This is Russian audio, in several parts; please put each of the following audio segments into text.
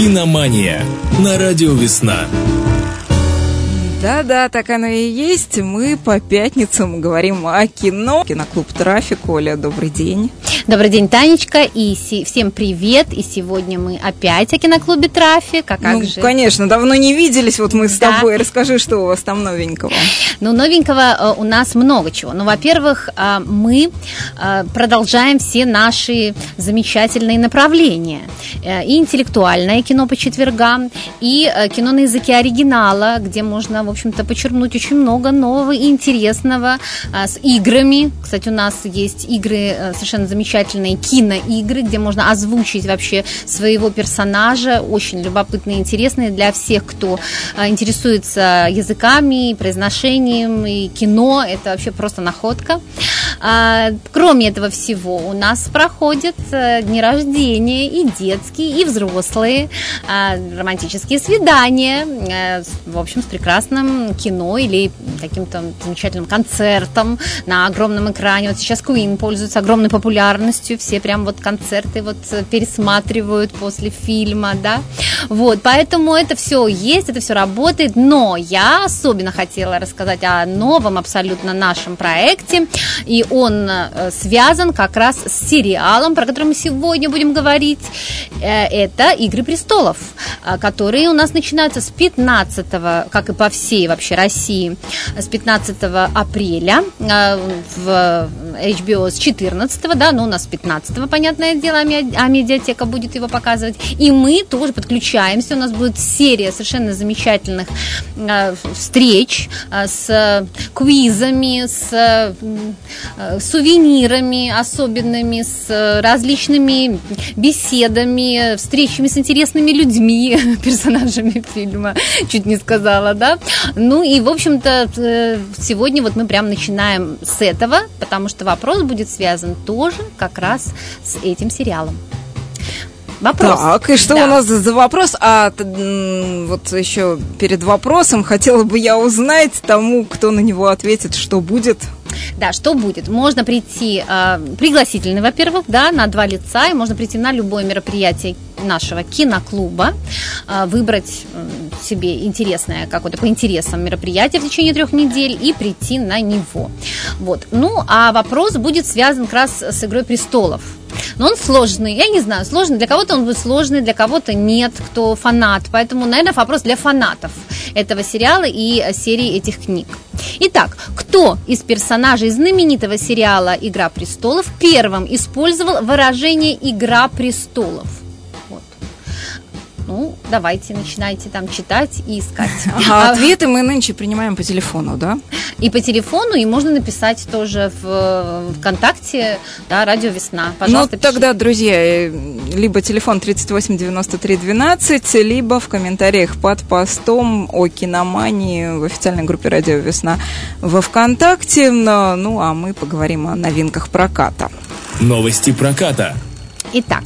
Киномания на радио «Весна». Да-да, так оно и есть. Мы по пятницам говорим о кино. Киноклуб «Трафик». Оля, добрый день. Добрый день, Танечка, и си- всем привет. И сегодня мы опять о киноклубе «Трафик». А как ну, же? конечно, давно не виделись. Вот мы с Да. тобой. Расскажи, что у вас там новенького. Ну, новенького э, у нас много чего. Ну, во-первых, э, мы э, продолжаем все наши замечательные направления. И интеллектуальное кино по четвергам, и кино на языке оригинала, где можно, в общем-то, почерпнуть очень много нового и интересного с играми. Кстати, у нас есть игры совершенно замечательные, киноигры, где можно озвучить вообще своего персонажа. Очень любопытные интересные для всех, кто э, интересуется языками, произношением и кино. Это вообще просто находка. А, Кроме этого всего, у нас проходят э, дни рождения и детские, и взрослые, а, романтические свидания, э, в общем, с прекрасным кино или каким-то замечательным концертом на огромном экране. Вот сейчас Queen пользуется огромной популярностью, все прям вот концерты вот э, пересматривают после фильма, да. Вот, поэтому это все есть, это все работает, но я особенно хотела рассказать о новом абсолютно нашем проекте, и он э, связан как раз с сериалом, про который мы сегодня будем говорить. Э, Это «Игры престолов», э, которые у нас начинаются с 15, как и по всей вообще России, с 15 апреля в HBO с 14, да, но у нас с 15, понятное дело, а а медиатека будет его показывать. И мы тоже подключаемся, у нас будет серия совершенно замечательных э, встреч э, с квизами, с э, сувенирами особенными, с различными беседами, встречами с интересными людьми, персонажами фильма, чуть не сказала, да. Ну и, в общем-то, сегодня вот мы прям начинаем с этого, потому что вопрос будет связан тоже как раз с этим сериалом. Вопрос. Так, и что Да. у нас за вопрос? А вот еще перед вопросом хотела бы я узнать тому, кто на него ответит, что будет. Да, что будет? Можно прийти, э, пригласительный, во-первых, да, на два лица, и можно прийти на любое мероприятие нашего киноклуба, э, выбрать м, себе интересное какое-то по интересам мероприятие в течение трех недель и прийти на него. Вот. Ну, а вопрос будет связан как раз с «Игрой престолов». Но он сложный, я не знаю, сложный. Для кого-то он будет сложный, для кого-то нет, кто фанат. Поэтому, наверное, вопрос для фанатов этого сериала и э, серии этих книг. Итак, кто из персонажей знаменитого сериала «Игра престолов» первым использовал выражение «Игра престолов»? Ну, давайте, начинайте там читать и искать. А ответы мы нынче принимаем по телефону, да? И по телефону, и можно написать тоже в ВКонтакте, да, Радио Весна. Пожалуйста, ну, тогда, друзья, э, либо телефон 38 93 12, либо в комментариях под постом о киномании в официальной группе «Радио Весна» во ВКонтакте. Но, ну, а мы поговорим о новинках проката. Новости проката. Итак,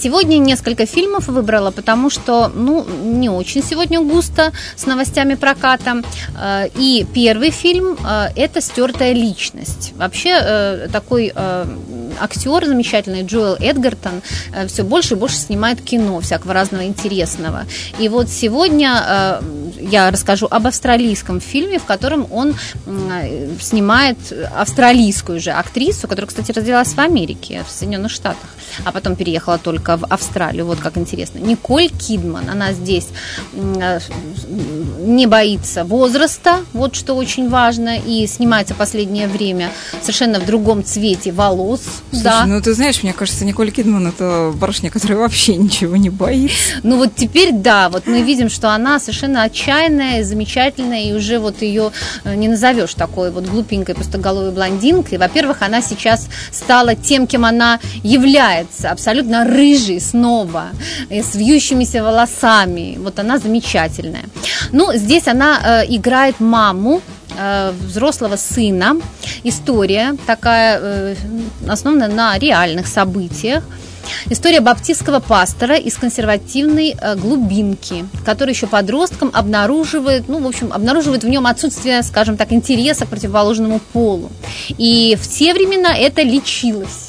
сегодня несколько фильмов выбрала, потому что, ну, не очень сегодня густо с новостями проката. Э, И первый фильм э, – это «Стертая личность». Вообще э, такой актер замечательный Джоэл Эдгартон все больше и больше снимает кино всякого разного интересного. И вот сегодня э, я расскажу об австралийском фильме, в котором он э, снимает австралийскую же актрису, которая, кстати, родилась в Америке, в Соединенных Штатах, а потом переехала только в Австралию. Вот как интересно. Николь Кидман, она здесь э, не боится возраста, вот что очень важно, и снимается последнее время совершенно в другом цвете волос. Слушай, да. ну ты знаешь, мне кажется, Николь Кидман это барышня, которая вообще ничего не боится. Ну вот теперь да, вот мы видим, что она совершенно отчаянная, замечательная, и уже вот ее э, не назовешь такой вот глупенькой пустоголовой блондинкой. Во-первых, она сейчас стала тем, кем она является, абсолютно рыжей снова, э, с вьющимися волосами. Вот она замечательная. Ну, здесь она э, играет маму, э, взрослого сына. История такая, э, основана на реальных событиях. История баптистского пастора из консервативной э, глубинки, который еще подростком обнаруживает, ну, в общем, обнаруживает в нем отсутствие, скажем так, интереса к противоположному полу. И в те времена это лечилось.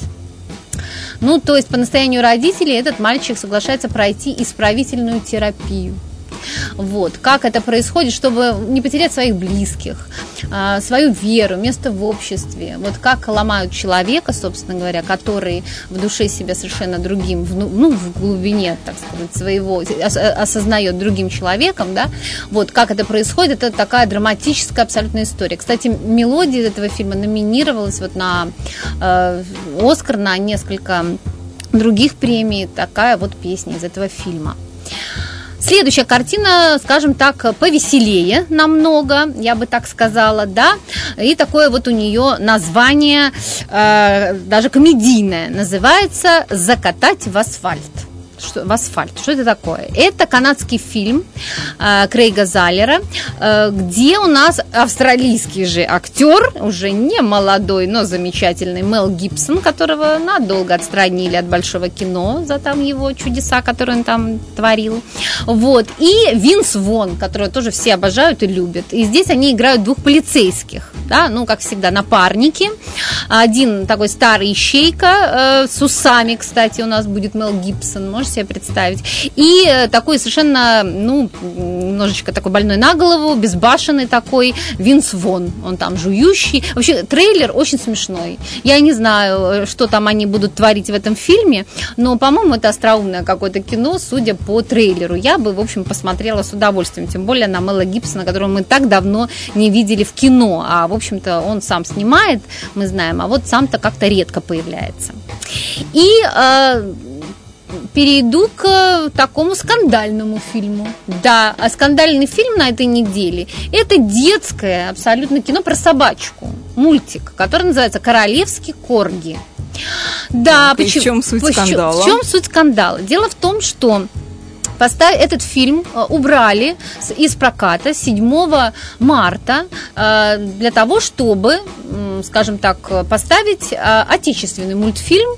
Ну, то есть по настоянию родителей этот мальчик соглашается пройти исправительную терапию. Вот. Как это происходит, чтобы не потерять своих близких, а, свою веру, место в обществе. Вот как ломают человека, собственно говоря, который в душе себя совершенно другим, ну, в глубине, так сказать, своего, осознает другим человеком, да, вот как это происходит, это такая драматическая абсолютная история. Кстати, мелодия этого фильма номинировалась вот на э, Оскар, на несколько других премий, такая вот песня из этого фильма. Следующая картина, скажем так, повеселее намного, я бы так сказала, да. И такое вот у нее название, э, даже комедийное, называется «Закатать в асфальт» что, в асфальт. Что это такое? Это канадский фильм э, Крейга Заллера, э, где у нас австралийский же актер, уже не молодой, но замечательный Мел Гибсон, которого надолго отстранили от большого кино за там его чудеса, которые он там творил. Вот. И Винс Вон, которого тоже все обожают и любят. И здесь они играют двух полицейских, да, ну, как всегда, напарники. Один такой старый ищейка э, с усами, кстати, у нас будет Мел Гибсон, может можете себе представить. И э, такой совершенно, ну, немножечко такой больной на голову, безбашенный такой Винс Вон. Он там жующий. Вообще, трейлер очень смешной. Я не знаю, что там они будут творить в этом фильме, но, по-моему, это остроумное какое-то кино, судя по трейлеру. Я бы, в общем, посмотрела с удовольствием, тем более на Мэла Гибсона, которого мы так давно не видели в кино. А, в общем-то, он сам снимает, мы знаем, а вот сам-то как-то редко появляется. И э, перейду к э, такому скандальному фильму. Да, а скандальный фильм на этой неделе – это детское абсолютно кино про собачку, мультик, который называется «Королевский корги». Да, так, почему? В чем суть скандала? В чем суть скандала? Дело в том, что Поставь, этот фильм э, убрали из проката 7 марта э, для того, чтобы, скажем так, поставить э, отечественный мультфильм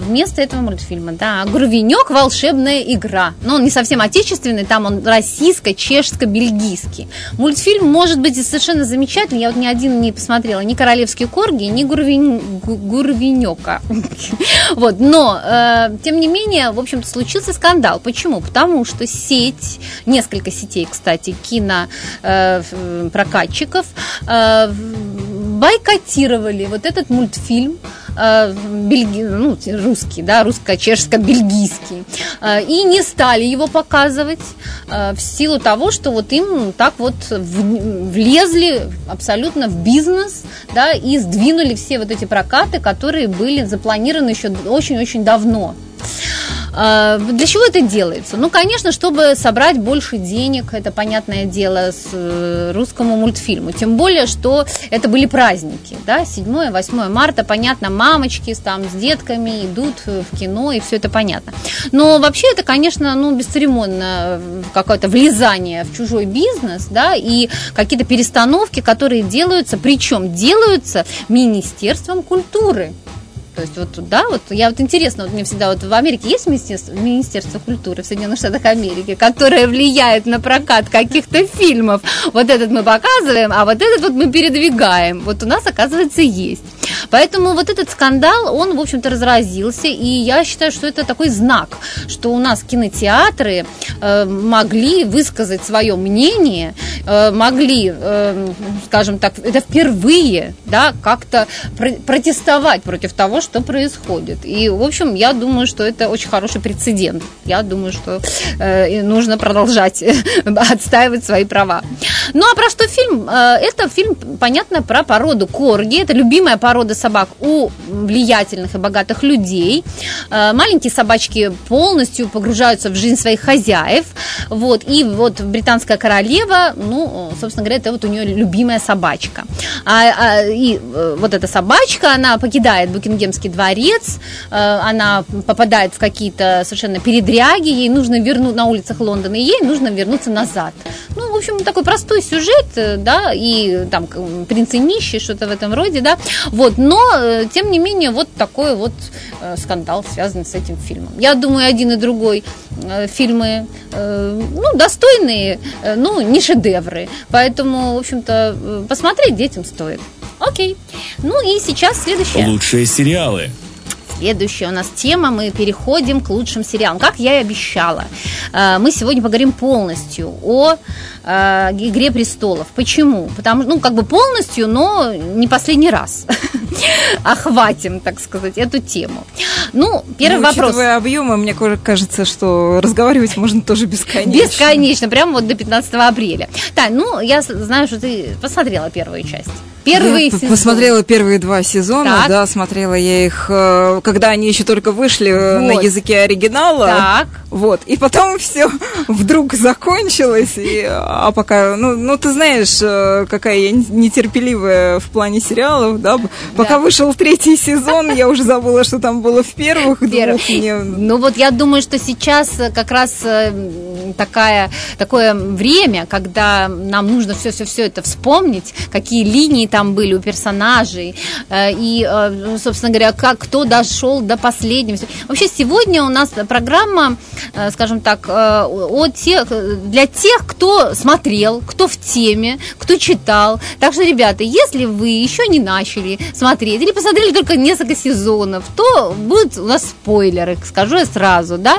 вместо этого мультфильма. Да, «Грувенек. Волшебная игра». Но он не совсем отечественный, там он российско-чешско-бельгийский. Мультфильм может быть совершенно замечательный. Я вот ни один не посмотрела, ни «Королевские корги», ни «Гурвенека». Вот, но, тем не менее, в общем-то, случился скандал. Почему? Потому что сеть, несколько сетей, кстати, кинопрокатчиков э, э, бойкотировали вот этот мультфильм э, бельги, ну, русский, да, русско-чешско-бельгийский, э, и не стали его показывать э, в силу того, что вот им так вот в, влезли абсолютно в бизнес, да, и сдвинули все вот эти прокаты, которые были запланированы еще очень-очень давно. А, для чего это делается? Ну, конечно, чтобы собрать больше денег, это понятное дело, с э, русскому мультфильму. Тем более, что это были праздники, да, 7-8 марта, понятно, мамочки там с детками идут в кино, и все это понятно. Но вообще это, конечно, ну, бесцеремонно э, какое-то влезание в чужой бизнес, да, и какие-то перестановки, которые делаются, причем делаются Министерством культуры. То есть вот да, вот я вот интересно, вот мне всегда вот в Америке есть министерство, министерство культуры в Соединенных Штатах Америки, которое влияет на прокат каких-то фильмов. Вот этот мы показываем, а вот этот вот мы передвигаем. Вот у нас, оказывается, есть. Поэтому вот этот скандал, он, в общем-то, разразился, и я считаю, что это такой знак, что у нас кинотеатры э, могли высказать свое мнение, э, могли, э, скажем так, это впервые, да, как-то про- протестовать против того, что происходит. И, в общем, я думаю, что это очень хороший прецедент. Я думаю, что э, нужно продолжать отстаивать свои права. Ну, а про что фильм? Э, это фильм, понятно, про породу корги. Это любимая порода собак у влиятельных и богатых людей. Э, маленькие собачки полностью погружаются в жизнь своих хозяев. Вот. И вот британская королева, ну, собственно говоря, это вот у нее любимая собачка. А, а, и э, вот эта собачка, она покидает Букингемский дворец, она попадает в какие-то совершенно передряги, ей нужно вернуть на улицах Лондона, и ей нужно вернуться назад. Ну, в общем, такой простой сюжет, да, и там принц и что-то в этом роде, да, вот, но, э, тем не менее, вот такой вот э, скандал связан с этим фильмом. Я думаю, один и другой э, фильмы, ну, достойные, ну, не шедевры, поэтому, в общем-то, посмотреть детям стоит. Окей. Ну и сейчас следующее. Лучшие сериалы. Следующая у нас тема. Мы переходим к лучшим сериалам. Как я и обещала, э, мы сегодня поговорим полностью о э, «Игре престолов». Почему? Потому что, ну, как бы полностью, но не последний раз охватим, так сказать, эту тему. Ну, первый ну, вопрос. объемы, мне кажется, что разговаривать можно тоже бесконечно. Бесконечно, прямо вот до 15 апреля. Так, ну, я знаю, что ты посмотрела первую часть. Первые я посмотрела первые два сезона, так. да, смотрела я их, э, когда они еще только вышли э, вот. на языке оригинала. Так. Вот. И потом все вдруг закончилось. И, а пока, ну, ну, ты знаешь, э, какая я нетерпеливая в плане сериалов, да. Пока да. вышел третий сезон, я уже забыла, что там было в первых двух. Мне... Ну вот я думаю, что сейчас как раз такая, такое время, когда нам нужно все-все-все это вспомнить, какие линии там были у персонажей, э, и, э, собственно говоря, как кто дошел до последнего. Вообще сегодня у нас программа, э, скажем так, о тех, для тех, кто смотрел, кто в теме, кто читал. Так что, ребята, если вы еще не начали смотреть или посмотрели только несколько сезонов, то будут у нас спойлеры, скажу я сразу, да.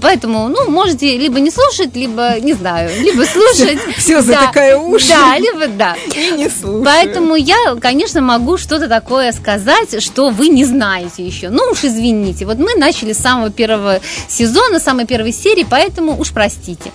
Поэтому, ну, можете либо не слушать, либо, не знаю, либо слушать. Все, затыкая уши. Да, либо да. И не слушать. Поэтому Поэтому я, конечно, могу что-то такое сказать, что вы не знаете еще. Ну уж извините. Вот мы начали с самого первого сезона, самой первой серии, поэтому уж простите.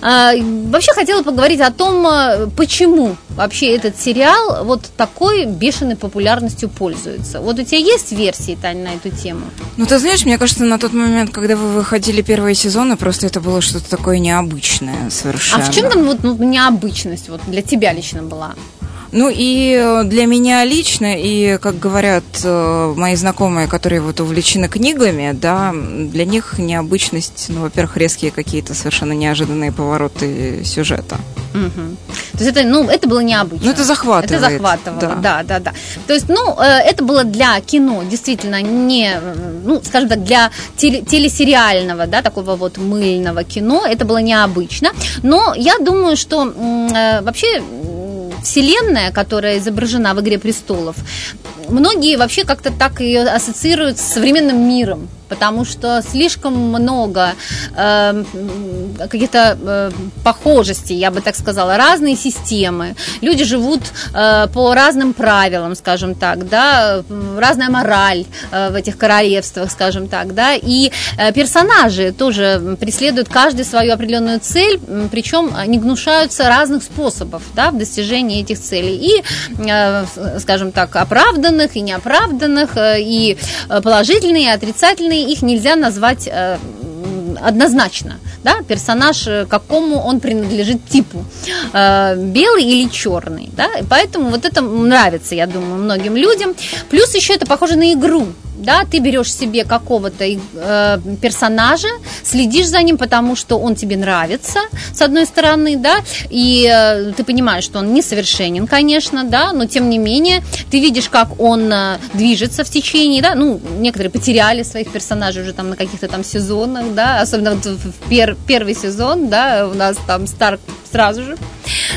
А, вообще хотела поговорить о том, а, почему вообще этот сериал вот такой бешеной популярностью пользуется. Вот у тебя есть версии, Таня, на эту тему? Ну, ты знаешь, мне кажется, на тот момент, когда вы выходили первые сезоны, просто это было что-то такое необычное совершенно. А в чем там вот ну, необычность вот для тебя лично была? Ну и э, для меня лично, и, как говорят э, мои знакомые, которые вот увлечены книгами, да, для них необычность, ну, во-первых, резкие какие-то совершенно неожиданные повороты сюжета. Угу. То есть это, ну, это было необычно. Ну, это захватывает. Это захватывало, да. да, да, да. То есть, ну, э, это было для кино, действительно, не, ну, скажем так, для теле телесериального, да, такого вот мыльного кино, это было необычно. Но я думаю, что вообще вселенная, которая изображена в «Игре престолов», многие вообще как-то так ее ассоциируют с современным миром потому что слишком много э, каких-то э, похожестей, я бы так сказала, разные системы. Люди живут э, по разным правилам, скажем так, да, разная мораль э, в этих королевствах, скажем так, да, и э, персонажи тоже преследуют каждый свою определенную цель, причем не гнушаются разных способов, да, в достижении этих целей и, э, скажем так, оправданных и неоправданных, э, и э, положительные, и отрицательные, их нельзя назвать э, однозначно, да, персонаж, э, какому он принадлежит типу, э, белый или черный, да, поэтому вот это нравится, я думаю, многим людям. Плюс еще это похоже на игру, да, ты берешь себе какого-то э, персонажа, следишь за ним, потому что он тебе нравится, с одной стороны, да, и э, ты понимаешь, что он несовершенен, конечно, да, но тем не менее ты видишь, как он э, движется в течение, да, ну, некоторые потеряли своих персонажей уже там на каких-то там сезонах, да, особенно вот в пер, первый сезон, да, у нас там Старк сразу же,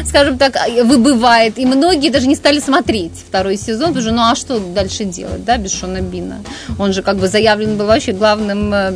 скажем так, выбывает, и многие даже не стали смотреть второй сезон, потому что, ну, а что дальше делать, да, без Шона Бина? Он же как бы заявлен был вообще главным э,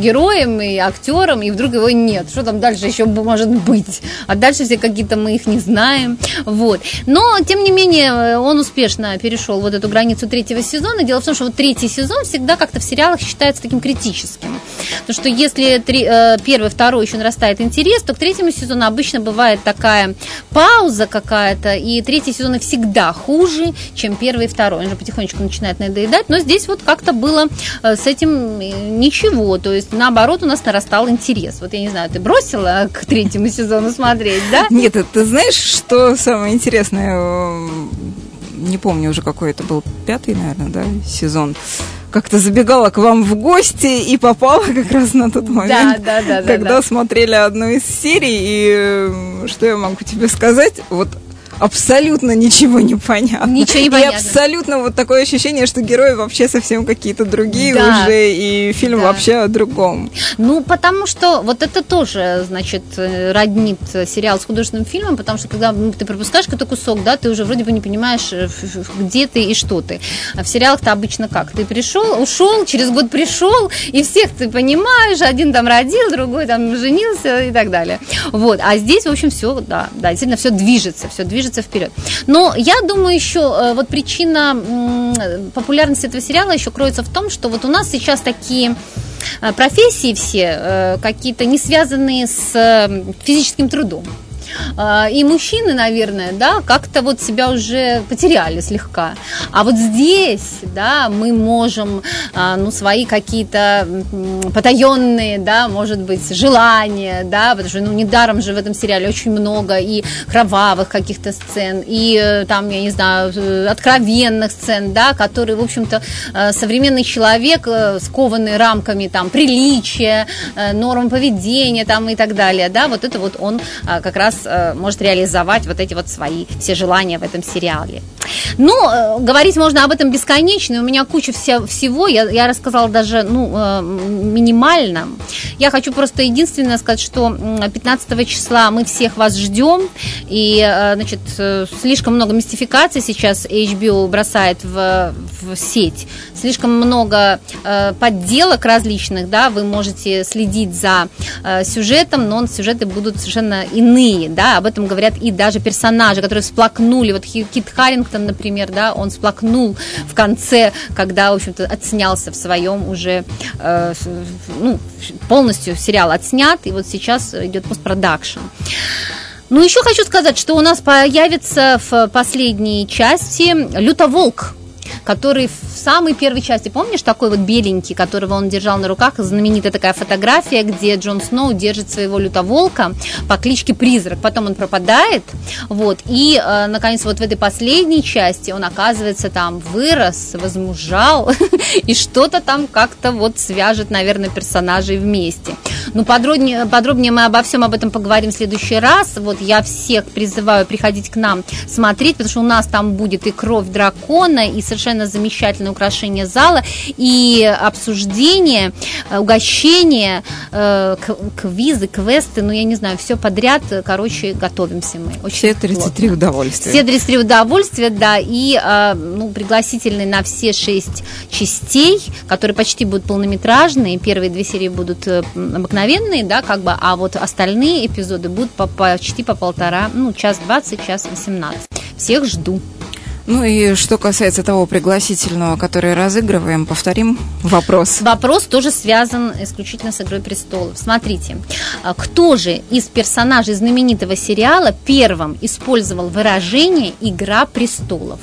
героем и актером, и вдруг его нет. Что там дальше еще может быть? А дальше все какие-то мы их не знаем. Вот. Но, тем не менее, он успешно перешел вот эту границу третьего сезона. Дело в том, что вот третий сезон всегда как-то в сериалах считается таким критическим. Потому что если три, э, первый, второй еще нарастает интерес, то к третьему сезону обычно бывает такая пауза какая-то, и третий сезон всегда хуже, чем первый и второй. Он же потихонечку начинает надоедать, но здесь вот как-то было э, с этим э, ничего, то есть наоборот у нас нарастал интерес. Вот я не знаю, ты бросила к третьему сезону смотреть, да? Нет, ты знаешь, что самое интересное? Не помню уже какой это был, пятый, наверное, да, сезон как-то забегала к вам в гости и попала как раз на тот момент, да, да, да, когда да, смотрели одну из серий. И что я могу тебе сказать? Вот абсолютно ничего не понятно. Ничего не И понятно. абсолютно вот такое ощущение, что герои вообще совсем какие-то другие Да. уже, и фильм Да. вообще о другом. Ну, потому что вот это тоже, значит, э, роднит э, сериал с художественным фильмом, потому что когда ну, ты пропускаешь какой-то кусок, да, ты уже вроде бы не понимаешь, э, где ты и что ты. А в сериалах-то обычно как? Ты пришел, ушел, через год пришел, и всех ты понимаешь, один там родил, другой там женился и так далее. Вот. А здесь, в общем, все, да, да, действительно, все движется, все движется вперед. Но я думаю, еще э, вот причина популярности этого сериала еще кроется в том, что вот у нас сейчас такие э, профессии все э, какие-то не связанные с физическим трудом. А, И мужчины, наверное, да, как-то вот себя уже потеряли слегка. А вот здесь, да, мы можем, а, ну, свои какие-то потаенные, да, может быть, желания, да, потому что, ну, недаром же в этом сериале очень много и кровавых каких-то сцен, и э, там, я не знаю, э, откровенных сцен, да, которые, в общем-то, э, современный человек, скованный рамками там приличия, норм поведения там и так далее, да, вот это вот он э, как раз может реализовать вот эти вот свои все желания в этом сериале. Ну, э, говорить можно об этом бесконечно, у меня куча вся, всего, я, я рассказала даже, ну, э, минимально. Я хочу просто единственное сказать, что м, 15 числа мы всех вас ждем, и, э, значит, э, слишком много мистификаций сейчас HBO бросает в, в сеть, слишком много э, подделок различных, да, вы можете следить за э, сюжетом, но сюжеты будут совершенно иные, да, об этом говорят и даже персонажи, которые всплакнули, вот Кит Харрингтон, например, да, он всплакнул в конце, когда, в общем-то, отснялся в своем уже, э, ну, полностью сериал отснят, и вот сейчас идет постпродакшн. Ну, еще хочу сказать, что у нас появится в последней части Лютоволк который в самой первой части, помнишь, такой вот беленький, которого он держал на руках, знаменитая такая фотография, где Джон Сноу держит своего лютоволка по кличке Призрак, потом он пропадает, вот, и, э, наконец, вот в этой последней части он, оказывается, там вырос, возмужал, и что-то там как-то вот свяжет, наверное, персонажей вместе. Ну, подробнее, подробнее мы обо всем об этом поговорим в следующий раз. Вот я всех призываю приходить к нам смотреть, потому что у нас там будет и кровь дракона, и совершенно замечательное украшение зала, и обсуждение, э, угощение, э, квизы, квесты, ну, я не знаю, все подряд. Короче, готовимся мы. Очень Все 33 плотно. удовольствия. Все 33 удовольствия, да, и э, ну, пригласительные на все шесть частей, которые почти будут полнометражные. Первые две серии будут э, обыкновенные, да, как бы, а вот остальные эпизоды будут по, почти по полтора, ну, час двадцать, час восемнадцать. Всех жду. Ну и что касается того пригласительного, который разыгрываем, повторим вопрос. Вопрос тоже связан исключительно с «Игрой престолов». Смотрите, а кто же из персонажей знаменитого сериала первым использовал выражение «Игра престолов»?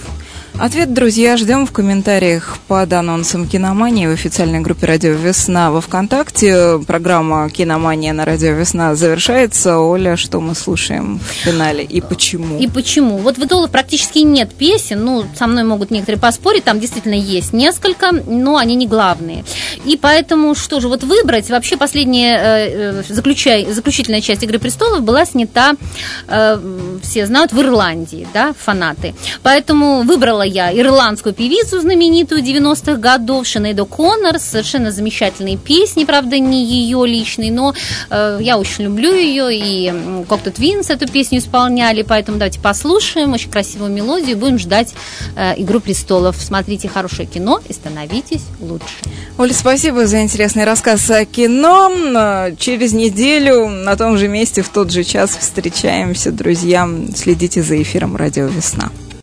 Ответ, друзья, ждем в комментариях под анонсом «Киномании» в официальной группе «Радио Весна» во ВКонтакте. Программа «Киномания» на «Радио Весна» завершается. Оля, что мы слушаем в финале и почему? И почему? Вот в идолах практически нет песен, ну, со мной могут некоторые поспорить, там действительно есть несколько, но они не главные. И поэтому, что же, вот выбрать, вообще последняя э, э, заключай- заключительная часть «Игры престолов» была снята, э, все знают, в Ирландии, да, фанаты. Поэтому выбрала я ирландскую певицу знаменитую 90-х годов, Шинейду Коннор, совершенно замечательные песни, правда, не ее личные, но э, я очень люблю ее, и Cocteau Twins эту песню исполняли, поэтому давайте послушаем очень красивую мелодию, будем ждать э, «Игру престолов». Смотрите хорошее кино и становитесь лучше. Оля, спасибо за интересный рассказ о кино. Через неделю на том же месте в тот же час встречаемся, друзья. Следите за эфиром «Радио Весна».